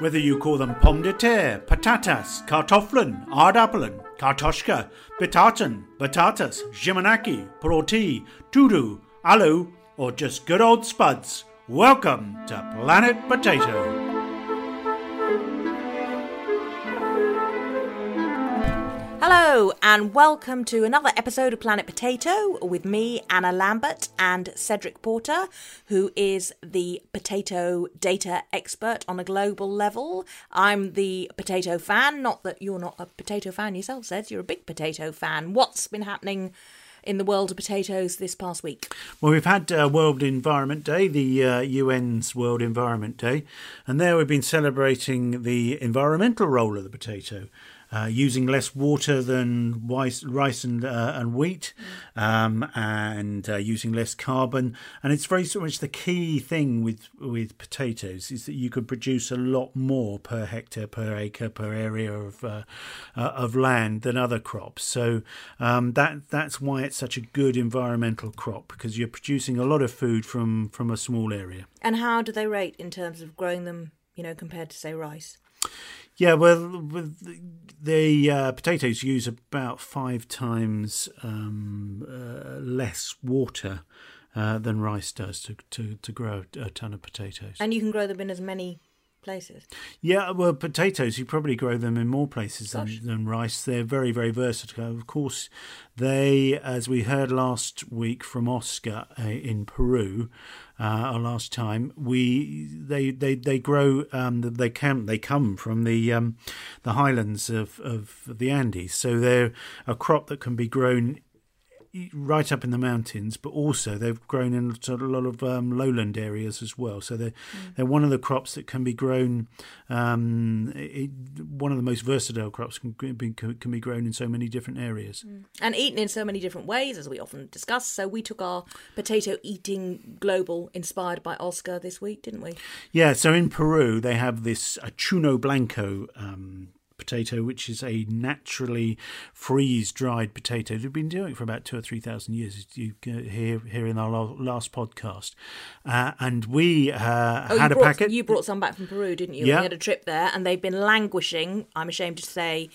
Whether you call them pomme de terre, patatas, kartoffeln, aardappelen, kartoshka, bitaten, batatas, jimanaki, proti, tudu, alu, or just good old spuds, welcome to Planet Potato. Hello, and welcome to another episode of Planet Potato with me, Anna Lambert, and Cedric Porter, who is the potato data expert on a global level. I'm the potato fan, not that you're not a potato fan yourself, Ced, you're a big potato fan. What's been happening? in the world of potatoes this past week? Well, we've had uh, World Environment Day, the uh, UN's World Environment Day, and there we've been celebrating the environmental role of the potato uh, using less water than rice, rice and, uh, and wheat, um, and uh, using less carbon. And it's very much the key thing with with potatoes is that you can produce a lot more per hectare, per acre, per area of uh, uh, of land than other crops. So um, that that's why it's such a good environmental crop because you're producing a lot of food from from a small area. And how do they rate in terms of growing them? You know, compared to say rice. Yeah, well, the uh, potatoes use about five times um, uh, less water uh, than rice does to, to, to grow a ton of potatoes. And you can grow them in as many places. Yeah, well, potatoes, you probably grow them in more places than, than, rice. They're very, very versatile. Of course, they, as we heard last week from Oscar uh, in Peru, uh, our last time, we they they they grow um, they come they come from the um, the highlands of, of the Andes, so they're a crop that can be grown right up in the mountains, but also they've grown in a lot of um, lowland areas as well. So they're mm. they're one of the crops that can be grown. Um, it, one of the most versatile crops can be can be grown in so many different areas mm. and eaten in so many different ways, as we often discuss. So we took our potato eating global inspired by Oscar this week, didn't we? Yeah. So in Peru they have this chuno blanco um, potato, which is a naturally freeze dried potato. They've been doing it for about two or three thousand years. You hear here in our last podcast, uh, and we uh, oh, had a brought, packet. You brought some back from Peru, didn't you? Yeah. We had a trip there, and they've been languishing. I'm ashamed to say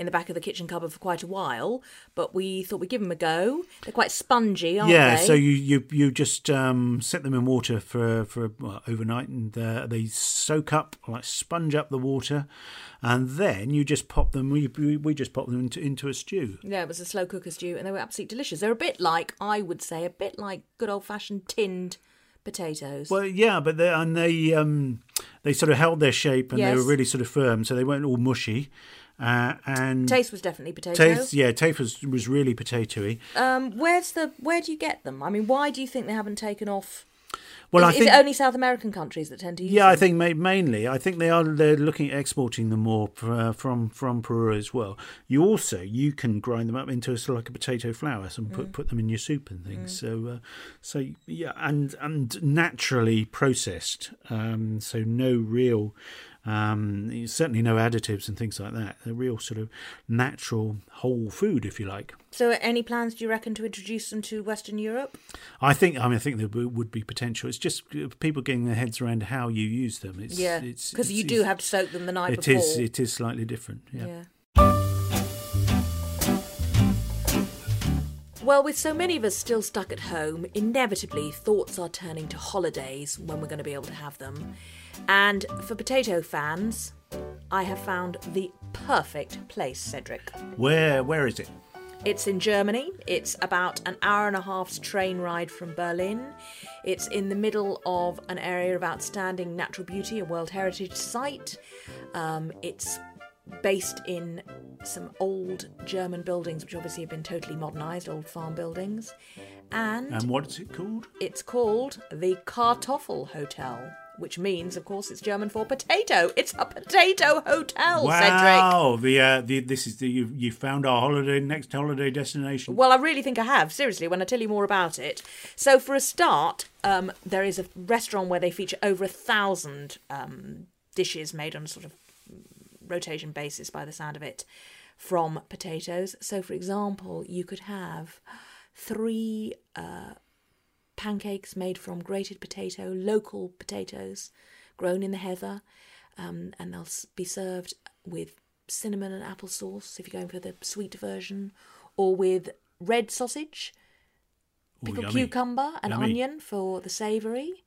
in the back of the kitchen cupboard for quite a while, but we thought we'd give them a go. They're quite spongy, aren't yeah, they? Yeah, so you you you just um, set them in water for for well, overnight, and uh, they soak up like sponge up the water, and then you just pop them. We we just pop them into into a stew. Yeah, it was a slow cooker stew, and they were absolutely delicious. They're a bit like I would say, a bit like good old fashioned tinned potatoes. Well, yeah, but they and they um they sort of held their shape and yes. they were really sort of firm, so they weren't all mushy. Uh, and taste was definitely potato. Taste, yeah, taste was was really potatoey. Um, where's the where do you get them? I mean, why do you think they haven't taken off? Well, is, I think is it only South American countries that tend to use. Yeah, them? I think mainly. I think they are. They're looking at exporting them more uh, from from Peru as well. You also you can grind them up into a, sort of like a potato flour and put mm. put them in your soup and things. Mm. So uh, so yeah, and and naturally processed. Um, so no real um, certainly no additives and things like that. They're real sort of natural whole food, if you like. So, any plans do you reckon to introduce them to Western Europe? I think. I mean, I think there would be potential. It's just uh, people getting their heads around how you use them. It's, yeah, because you do have to soak them the night it before. It is. It is slightly different. yeah. yeah. Well, with so many of us still stuck at home, inevitably thoughts are turning to holidays when we're going to be able to have them. And for potato fans, I have found the perfect place, Cedric. Where where is it? It's in Germany. It's about an hour and a half's train ride from Berlin. It's in the middle of an area of outstanding natural beauty, a World Heritage Site. Um, it's based in some old German buildings, which obviously have been totally modernised, old farm buildings. And, and what's it called? It's called the Kartoffel Hotel which means, of course, it's German for potato. It's a potato hotel, wow. Cedric. Wow, the, uh, the this is the you you found our holiday next holiday destination. Well, I really think I have. Seriously, when I tell you more about it. So, for a start, um, there is a restaurant where they feature over a thousand um, dishes made on a sort of rotation basis, by the sound of it, from potatoes. So, for example, you could have three. Uh, pancakes made from grated potato, local potatoes grown in the heather. um, and they'll be served with cinnamon and apple sauce if you're going for the sweet version, or with red sausage, pickled yummy. cucumber, and Yummy. onion for the savoury.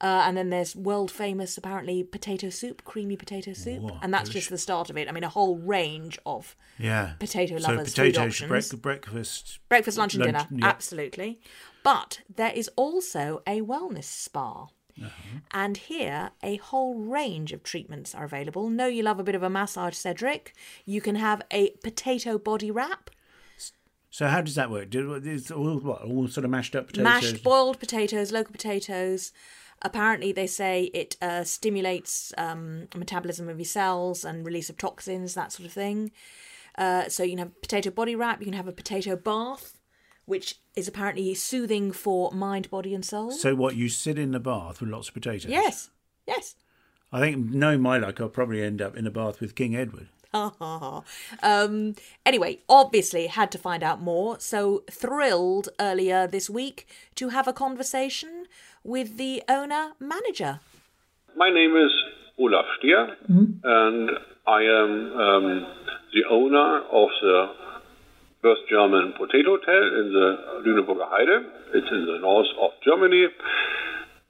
Uh, and then there's world famous, apparently, potato soup, creamy potato soup, Whoa, and that's just the start of it. I mean, a whole range of Yeah. Potato so lovers, food potatoes, options. breakfast. breakfast, lunch, and Lunch, dinner. Absolutely. But there is also a wellness spa. Uh-huh. And here, a whole range of treatments are available. Know you love a bit of a massage, Cedric. You can have a potato body wrap, So how does that work? Do, it's all what? All sort of mashed up potatoes. mashed boiled potatoes, local potatoes. Apparently, they say it uh, stimulates um, metabolism of your cells and release of toxins, that sort of thing. Uh, so you can have potato body wrap. You can have a potato bath, which is apparently soothing for mind, body, and soul. So what? You sit in the bath with lots of potatoes. yes, yes. I think, knowing my luck, I'll probably end up in a bath with King Edward. um, anyway, obviously had to find out more, so thrilled earlier this week to have a conversation with the owner manager. My name is Olaf Stier, and I am um, the owner of the first German potato hotel in the Lüneburger Heide. It's in the north of Germany.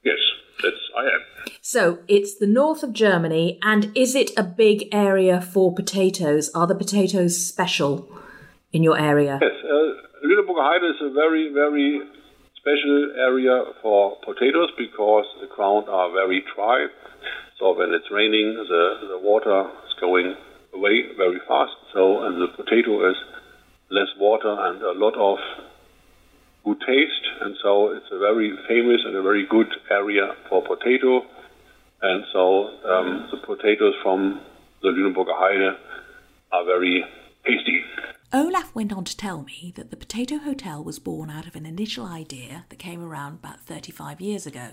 Yes, that's I am. So it's the north of Germany, and is it a big area for potatoes? Are the potatoes special in your area? Yes, uh, Lüneburger Heide is a very, very special area for potatoes because the ground are very dry. So when it's raining, the, the water is going away very fast. So and the potato is less water and a lot of good taste. And so it's a very famous and a very good area for potato. And so um, the potatoes from the Lüneburger Heide are very tasty. Olaf went on to tell me that the Potato Hotel was born out of an initial idea that came around about 35 years ago.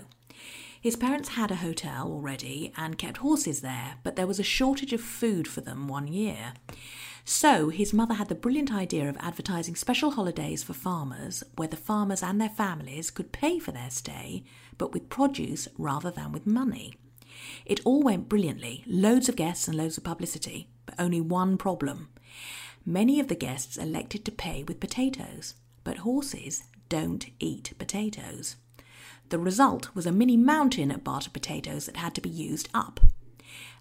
His parents had a hotel already and kept horses there, but there was a shortage of food for them one year. So his mother had the brilliant idea of advertising special holidays for farmers where the farmers and their families could pay for their stay, but with produce rather than with money. It all went brilliantly, loads of guests and loads of publicity, but only one problem. Many of the guests elected to pay with potatoes, but horses don't eat potatoes. The result was a mini mountain of barter potatoes that had to be used up.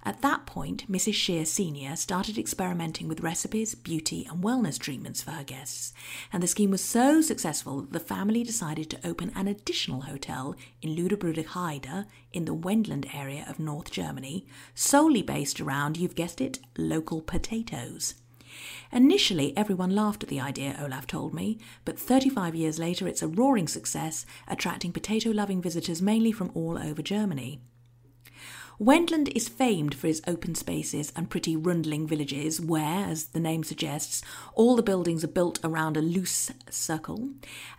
At that point, Mrs. Shear Sr. started experimenting with recipes, beauty, and wellness treatments for her guests, and the scheme was so successful that the family decided to open an additional hotel in Lüneburger Heide in the Wendland area of North Germany, solely based around, you've guessed it, local potatoes. Initially, everyone laughed at the idea, Olaf told me, but 35 years later, it's a roaring success, attracting potato loving visitors mainly from all over Germany. Wendland is famed for its open spaces and pretty rundling villages where, as the name suggests, all the buildings are built around a loose circle.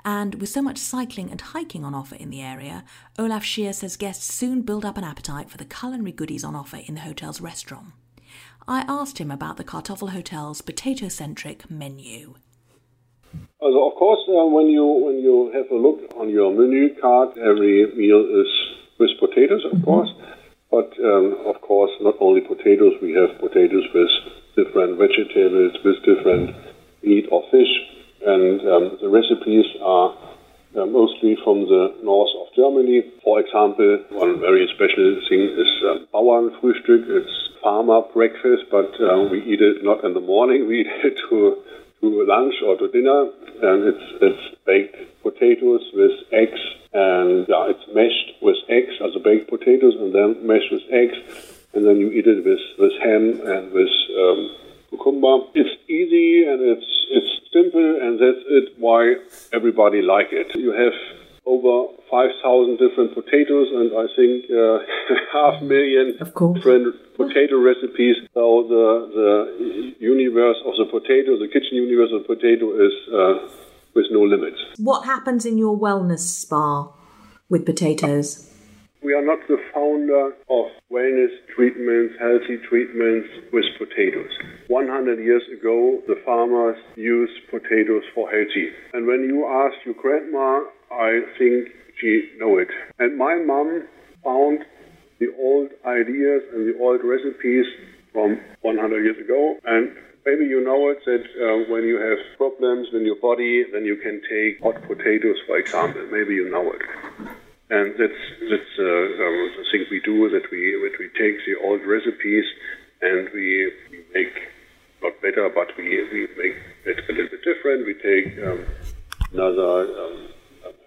And with so much cycling and hiking on offer in the area, Olaf Scheer says guests soon build up an appetite for the culinary goodies on offer in the hotel's restaurant. I asked him about the Kartoffel Hotel's potato centric menu. Of course, uh, when you when you have a look on your menu card, every meal is with potatoes, of course. But um, of course, not only potatoes. We have potatoes with different vegetables, with different meat or fish, and um, the recipes are uh, mostly from the north of Germany. For example, one very special thing is um, Bauernfrühstück. It's farmer breakfast, but uh, we eat it not in the morning. We eat it to to lunch or to dinner, and it's it's baked potatoes with eggs, and yeah, it's mashed with eggs, as also baked potatoes, and then mashed with eggs, and then you eat it with with ham and with um, cucumber. It's easy and it's it's simple, and that's it. Why everybody like it. You have over 5,000 different potatoes and I think uh, half million Of course. different potato recipes. So the, the universe of the potato, the kitchen universe of potato is uh, with no limits. What happens in your wellness spa with potatoes? We are not the founder of wellness treatments, healthy treatments with potatoes. 100 years ago, the farmers used potatoes for healthy. And when you ask your grandma, I think she know it. And my mom found the old ideas and the old recipes from 100 years ago. And maybe you know it that uh, when you have problems in your body, then you can take hot potatoes, for example. Maybe you know it. And that's that's uh, um, the thing we do that we that we take the old recipes and we, we make not better, but we we make it a little bit different. We take um, another um,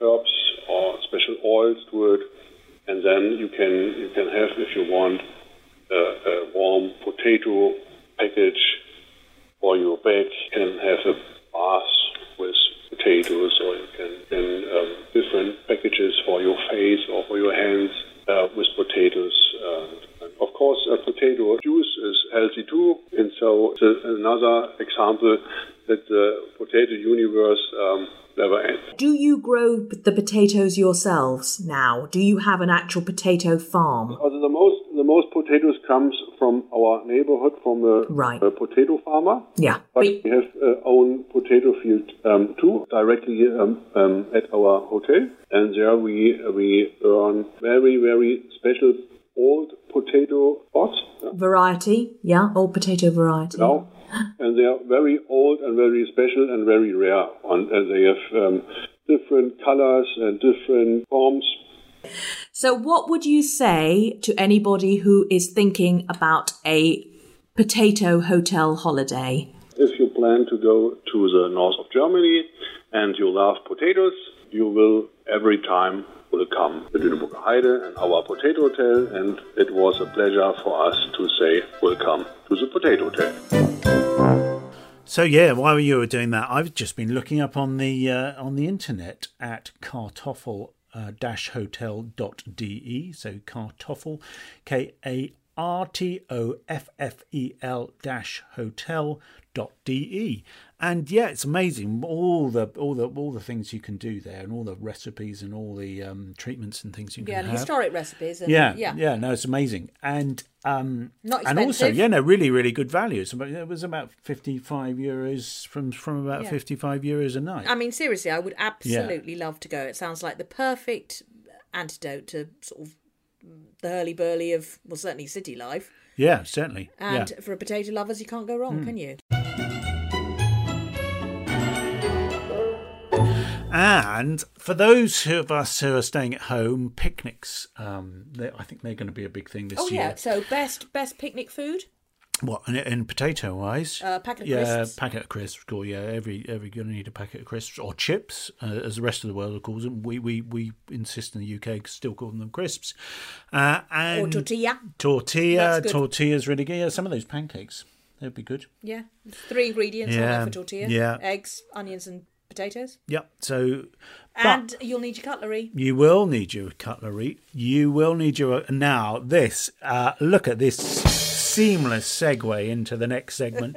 herbs or special oils to it, and then you can you can have if you want uh, a warm potato package for your bag. You can have a bath with potatoes, or you can, can um, different packages for your face or for your hands uh, with potatoes. Uh, of course, a potato juice is healthy too, and so it's another example that the potato universe um, never ends. Do you grow the potatoes yourselves now? Do you have an actual potato farm? Also the most the most potatoes comes from our neighborhood from a, right. a potato farmer. Yeah, but, we have uh, own potato field um, too, directly um, um, at our hotel, and there we we earn very very special old potato pots. Variety, yeah, old potato variety. Now, and they are very old and very special and very rare. And, and they have um, different colors and different forms. So, what would you say to anybody who is thinking about a potato hotel holiday? If you plan to go to the north of Germany and you love potatoes, you will every time will come to Lüneburger Heide and our potato hotel, and it was a pleasure for us to say welcome to the potato hotel. So yeah, while you were doing that, I've just been looking up on the uh, on the internet at kartoffel uh, hotel.de. So kartoffel, K A R T O F F E L dash hotel dot de and yeah it's amazing all the all the all the things you can do there and all the recipes and all the um, treatments and things you can yeah, have. historic recipes and, yeah yeah. yeah no it's amazing. And um Not and also yeah no really really good value. About, it was about 55 euros from from about Yeah. 55 euros a night. I mean, seriously, I would absolutely love to go. It sounds like the perfect antidote to sort of the hurly burly of, well, certainly city life. yeah certainly And yeah. For potato lovers, you can't go wrong, can you? And for those of us who are staying at home, picnics. Um, they, I think they're going to be a big thing this Oh year. yeah. So best best picnic food. What in, in potato wise? Uh, packet of yeah, crisps. packet of crisps. Cool. Yeah, every every going to need a packet of crisps or chips, uh, as the rest of the world calls them. We we we insist in the UK still calling them crisps. Uh, and Or tortilla. Tortilla, tortillas really good. Yeah, some of those pancakes, they'd be good. Yeah. Three ingredients Yeah, for tortilla. yeah. Eggs, onions, and potatoes. Yep. So, And you'll need your cutlery. You will need your cutlery. You will need your now. This uh, look at this seamless segue into the next segment.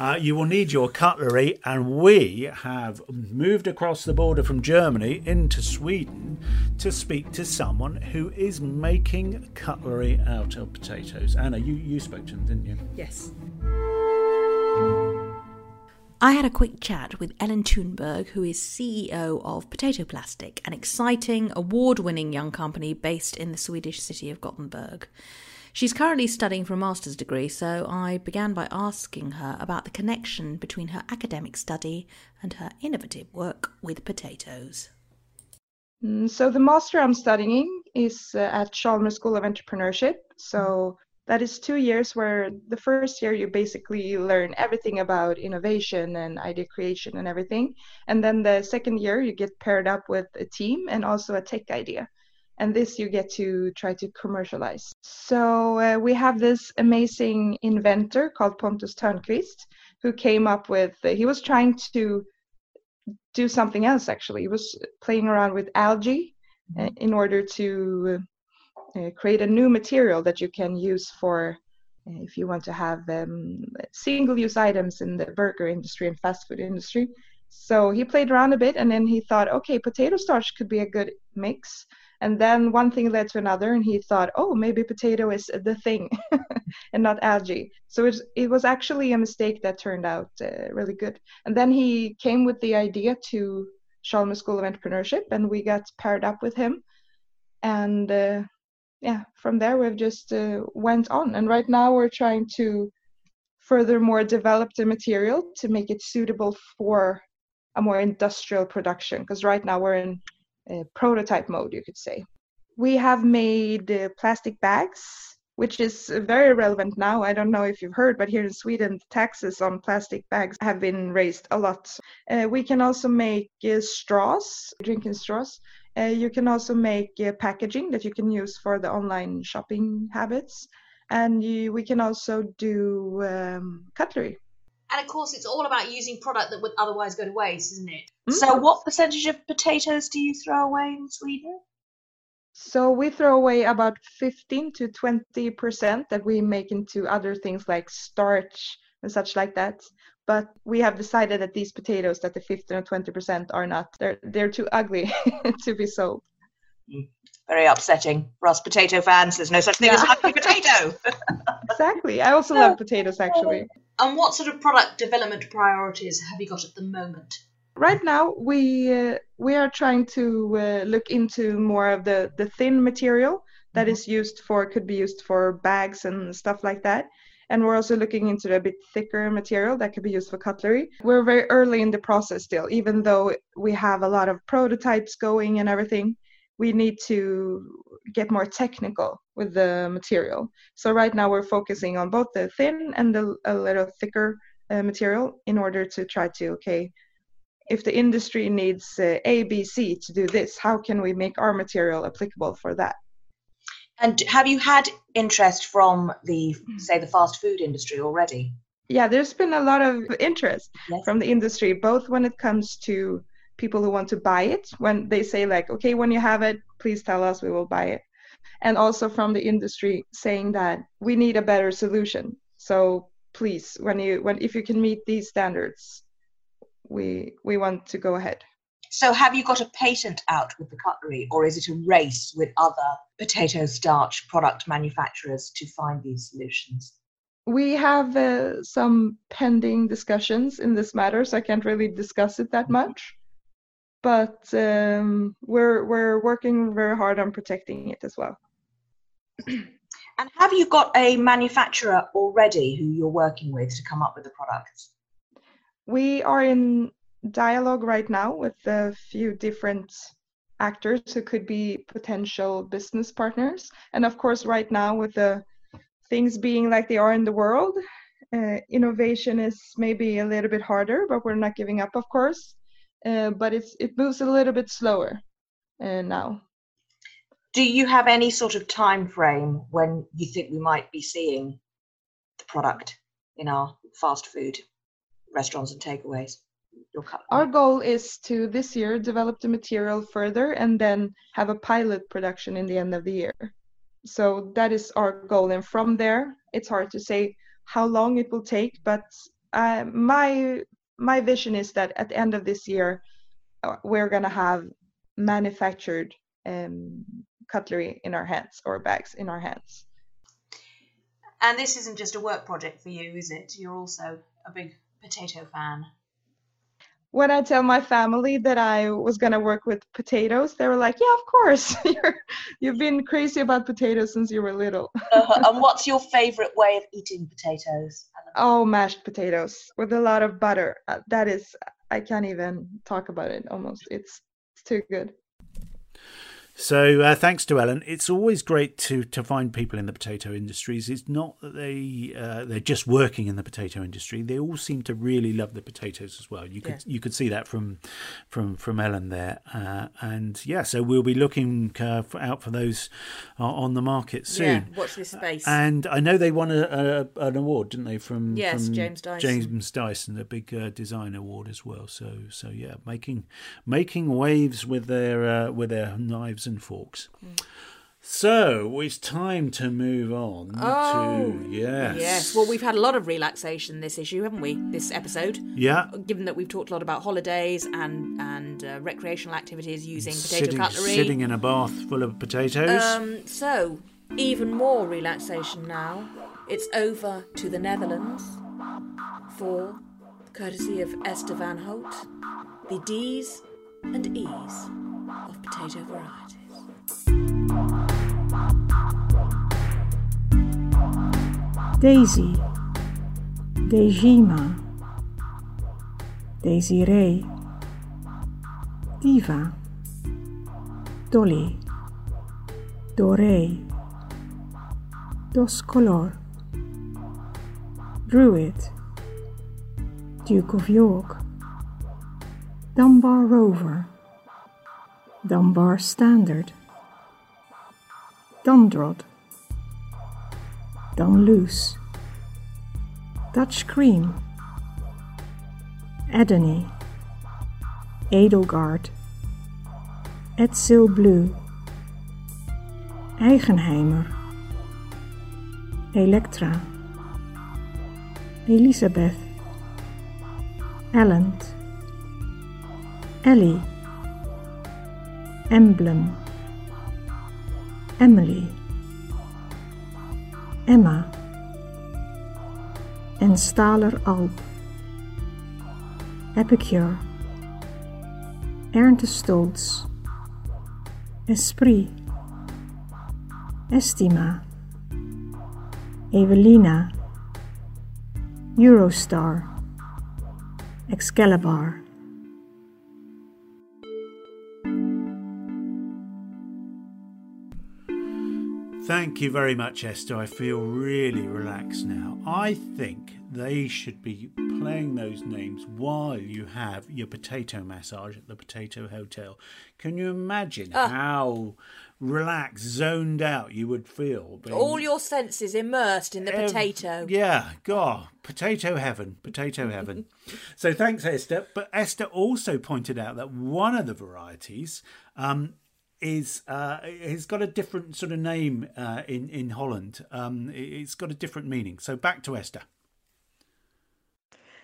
uh, you will need your cutlery, and we have moved across the border from Germany into Sweden to speak to someone who is making cutlery out of potatoes. Anna, you you spoke to him, didn't you? Yes. I had a quick chat with Ellen Thunberg, who is CEO of Potato Plastic, an exciting, award winning young company based in the Swedish city of Gothenburg. She's currently studying for a master's degree, so I began by asking her about the connection between her academic study and her innovative work with potatoes. Mm, So the master I'm studying is uh, at Chalmers School of Entrepreneurship. So that is two years where the first year you basically learn everything about innovation and idea creation and everything. And then the second year you get paired up with a team and also a tech idea. And this you get to try to commercialize. So uh, we have this amazing inventor called Pontus Törnqvist who came up with, uh, he was trying to do something else actually. He was playing around with algae uh, in order to uh, create a new material that you can use for uh, if you want to have um, single use items in the burger industry and fast food industry. So he played around a bit and then he thought, okay, potato starch could be a good mix. And then one thing led to another, and he thought, oh, maybe potato is the thing and not algae. So it, it was actually a mistake that turned out uh, really good. And then he came with the idea to Chalmers School of Entrepreneurship, and we got paired up with him. And uh, yeah, from there we've just uh, went on, and right now we're trying to furthermore develop the material to make it suitable for a more industrial production. Because right now we're in prototype mode, you could say. We have made uh, plastic bags which is very relevant now. I don't know if you've heard, but here in Sweden, taxes on plastic bags have been raised a lot. Uh, we can also make uh, straws, drinking straws. Uh, you can also make uh, packaging that you can use for the online shopping habits. And you, we can also do um, cutlery. And of course, it's all about using product that would otherwise go to waste, isn't it? Mm-hmm. So, what percentage of potatoes do you throw away in Sweden? So we throw away about 15 to 20 percent that we make into other things like starch and such like that. But we have decided that these potatoes, that the 15 or 20 percent are not, they're they're too ugly to be sold. Mm. Very upsetting for us potato fans. There's no such thing yeah. as ugly potato. exactly. I also love potatoes actually. And what sort of product development priorities have you got at the moment? right now we uh, we are trying to uh, look into more of the the thin material that mm-hmm. is used for could be used for bags and stuff like that and we're also looking into a bit thicker material that could be used for cutlery we're very early in the process still even though we have a lot of prototypes going and everything we need to get more technical with the material so right now we're focusing on both the thin and the a little thicker uh, material in order to try to okay if the industry needs uh, A, B, C to do this, how can we make our material applicable for that? And have you had interest from the, say, the fast food industry already? Yeah, there's been a lot of interest yes. from the industry, both when it comes to people who want to buy it, when they say, like, okay, when you have it, please tell us, we will buy it. And also from the industry saying that we need a better solution. So please, when you, when, if you can meet these standards, we we want to go ahead. So, have you got a patent out with the cutlery, or is it a race with other potato starch product manufacturers to find these solutions? We have uh, some pending discussions in this matter, so I can't really discuss it that much. But um, we're we're working very hard on protecting it as well. and have you got a manufacturer already who you're working with to come up with the products? we are in dialogue right now with a few different actors who could be potential business partners. And of course, right now, with the things being like they are in the world, uh, innovation is maybe a little bit harder, but we're not giving up, of course. Uh, but it's it moves a little bit slower uh, now. Do you have any sort of time frame when you think we might be seeing the product in our fast food restaurants and takeaways? Our goal is to this year develop the material further and then have a pilot production in the end of the year. So that is our goal. And from there, it's hard to say how long it will take, but uh, my my vision is that at the end of this year, uh, we're gonna have manufactured um, cutlery in our hands or bags in our hands. And this isn't just a work project for you, is it? You're also a big potato fan? When I tell my family that I was going to work with potatoes, they were like, "Yeah, of course. you have been crazy about potatoes since you were little." uh, and what's your favorite way of eating potatoes? Oh, mashed potatoes with a lot of butter. Uh, that is, I can't even talk about it. Almost, it's, it's too good. So uh, thanks to Ellen. It's always great to to find people in the potato industries. It's not that they uh, they're just working in the potato industry. They all seem to really love the potatoes as well. You could yeah. you could see that from from from Ellen there. Uh, and yeah, so we'll be looking uh, for, out for those uh, on the market soon. Yeah, watch this space. And I know they won a, a, an award, didn't they? From yes, from James Dyson. James Dyson, a big uh, design award as well. So so yeah, making making waves with their with their knives and forks. Mm. So it's time to move on oh, to yes, yes. Well, we've had a lot of relaxation this issue, haven't we? This episode, yeah. Given that we've talked a lot about holidays and and uh, recreational activities using potato sitting, cutlery, sitting in a bath full of potatoes. Um, so even more relaxation now. It's over to the Netherlands for, courtesy of Esther van Holt, the D's and E's of potato variety. Daisy, Dejima, Desiree, Diva, Dolly, Dore, Dos Color, Druid, Duke of York, Dunbar Rover, Dunbar Standard, Dundrod, Dutch Cream, Edony, Edelgard, Edsel Blue, Eigenheimer, Electra, Elisabeth, Elland, Ellie, Emblem, Emily, Emma. En Staler Alp, Epicure, Ernst Stolz, Esprit, Estima, Evelina, Eurostar, Excalibur. Thank you very much, Esther. I feel really relaxed now. I think they should be playing those names while you have your potato massage at the Potato Hotel. Can you imagine Ah. how relaxed, zoned out you would feel? All your senses immersed in the Ev- potato. Yeah, God, potato heaven, potato heaven. so thanks, Esther. But Esther also pointed out that one of the varieties um, is uh, has got a different sort of name uh, in in Holland. Um, it- it's got a different meaning. So back to Esther.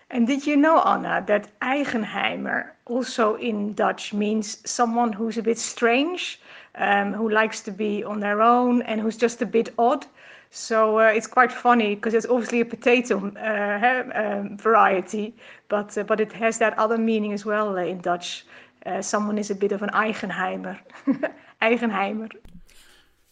And did you know, Anna, that Eigenheimer also in Dutch means someone who's a bit strange, um, who likes to be on their own, and who's just a bit odd? So uh, it's quite funny because it's obviously a potato uh, um, variety, but uh, but it has that other meaning as well uh, in Dutch. Uh, someone is a bit of an Eigenheimer. Eigenheimer.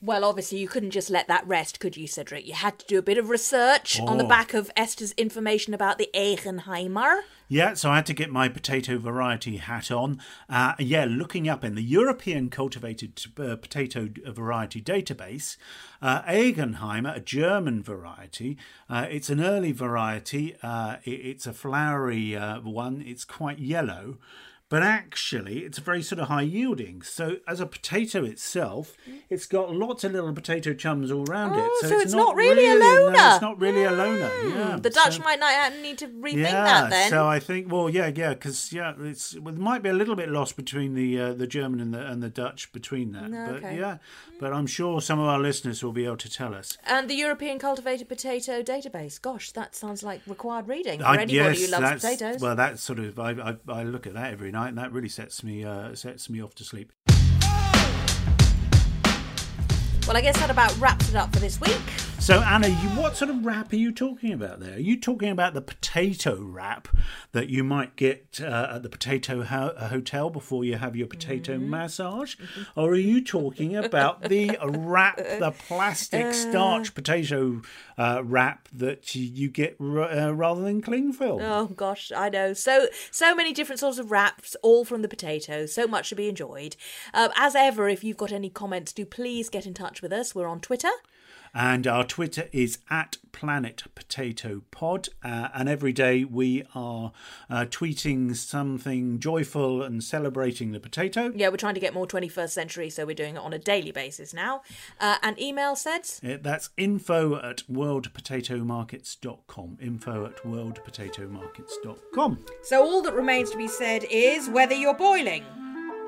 Well, obviously, you couldn't just let that rest, could you, Cedric? You had to do a bit of research on the Oh. back of Esther's information about the Eigenheimer. Yeah, so I had to get my potato variety hat on. Uh, yeah, looking up in the European cultivated uh, potato variety database, uh, Eigenheimer, a German variety, uh, it's an early variety. Uh, it- it's a flowery uh, one. It's quite yellow. But actually, it's very sort of high yielding. So, as a potato itself, mm. it's got lots of little potato chums all around it. Oh, so it's not really a no, loner. it's not really a loner. Mm. Yeah, The Dutch so- might not uh, need to rethink yeah, that then. so I think well, yeah, yeah, because yeah, it's well, there might be a little bit lost between the uh, the German and the and the Dutch between that, No, but okay. yeah, mm. but I'm sure some of our listeners will be able to tell us. And the European Cultivated Potato Database. Gosh, that sounds like required reading for I- anybody yes, who loves potatoes. Well, that's sort of I, I I look at that every night, and that really sets me uh, sets me off to sleep. Well, I guess that about wraps it up for this week. So Anna, you, what sort of wrap are you talking about there? Are you talking about the potato wrap that you might get uh, at the potato ho- uh, hotel before you have your potato Mm-hmm. massage, or are you talking about the wrap, the plastic starch potato uh, wrap that you, you get r- uh, rather than cling film? Oh gosh, I know. So so many different sorts of wraps, all from the potato. So much to be enjoyed. Um, as ever, if you've got any comments, do please get in touch with us. We're on Twitter. And our Twitter is at Planet Potato Pod. Uh, and every day we are uh, tweeting something joyful and celebrating the potato. Yeah, we're trying to get more 21st century, so we're doing it on a daily basis now. Uh, and email said, Uh, That's info at worldpotatomarkets.com. Info at worldpotatomarkets.com. so all that remains to be said is whether you're boiling,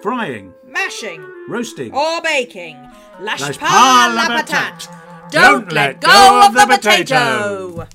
Frying, mashing, roasting. or baking, lâche Lâche pas pas la la patate. Don't let go of the potato.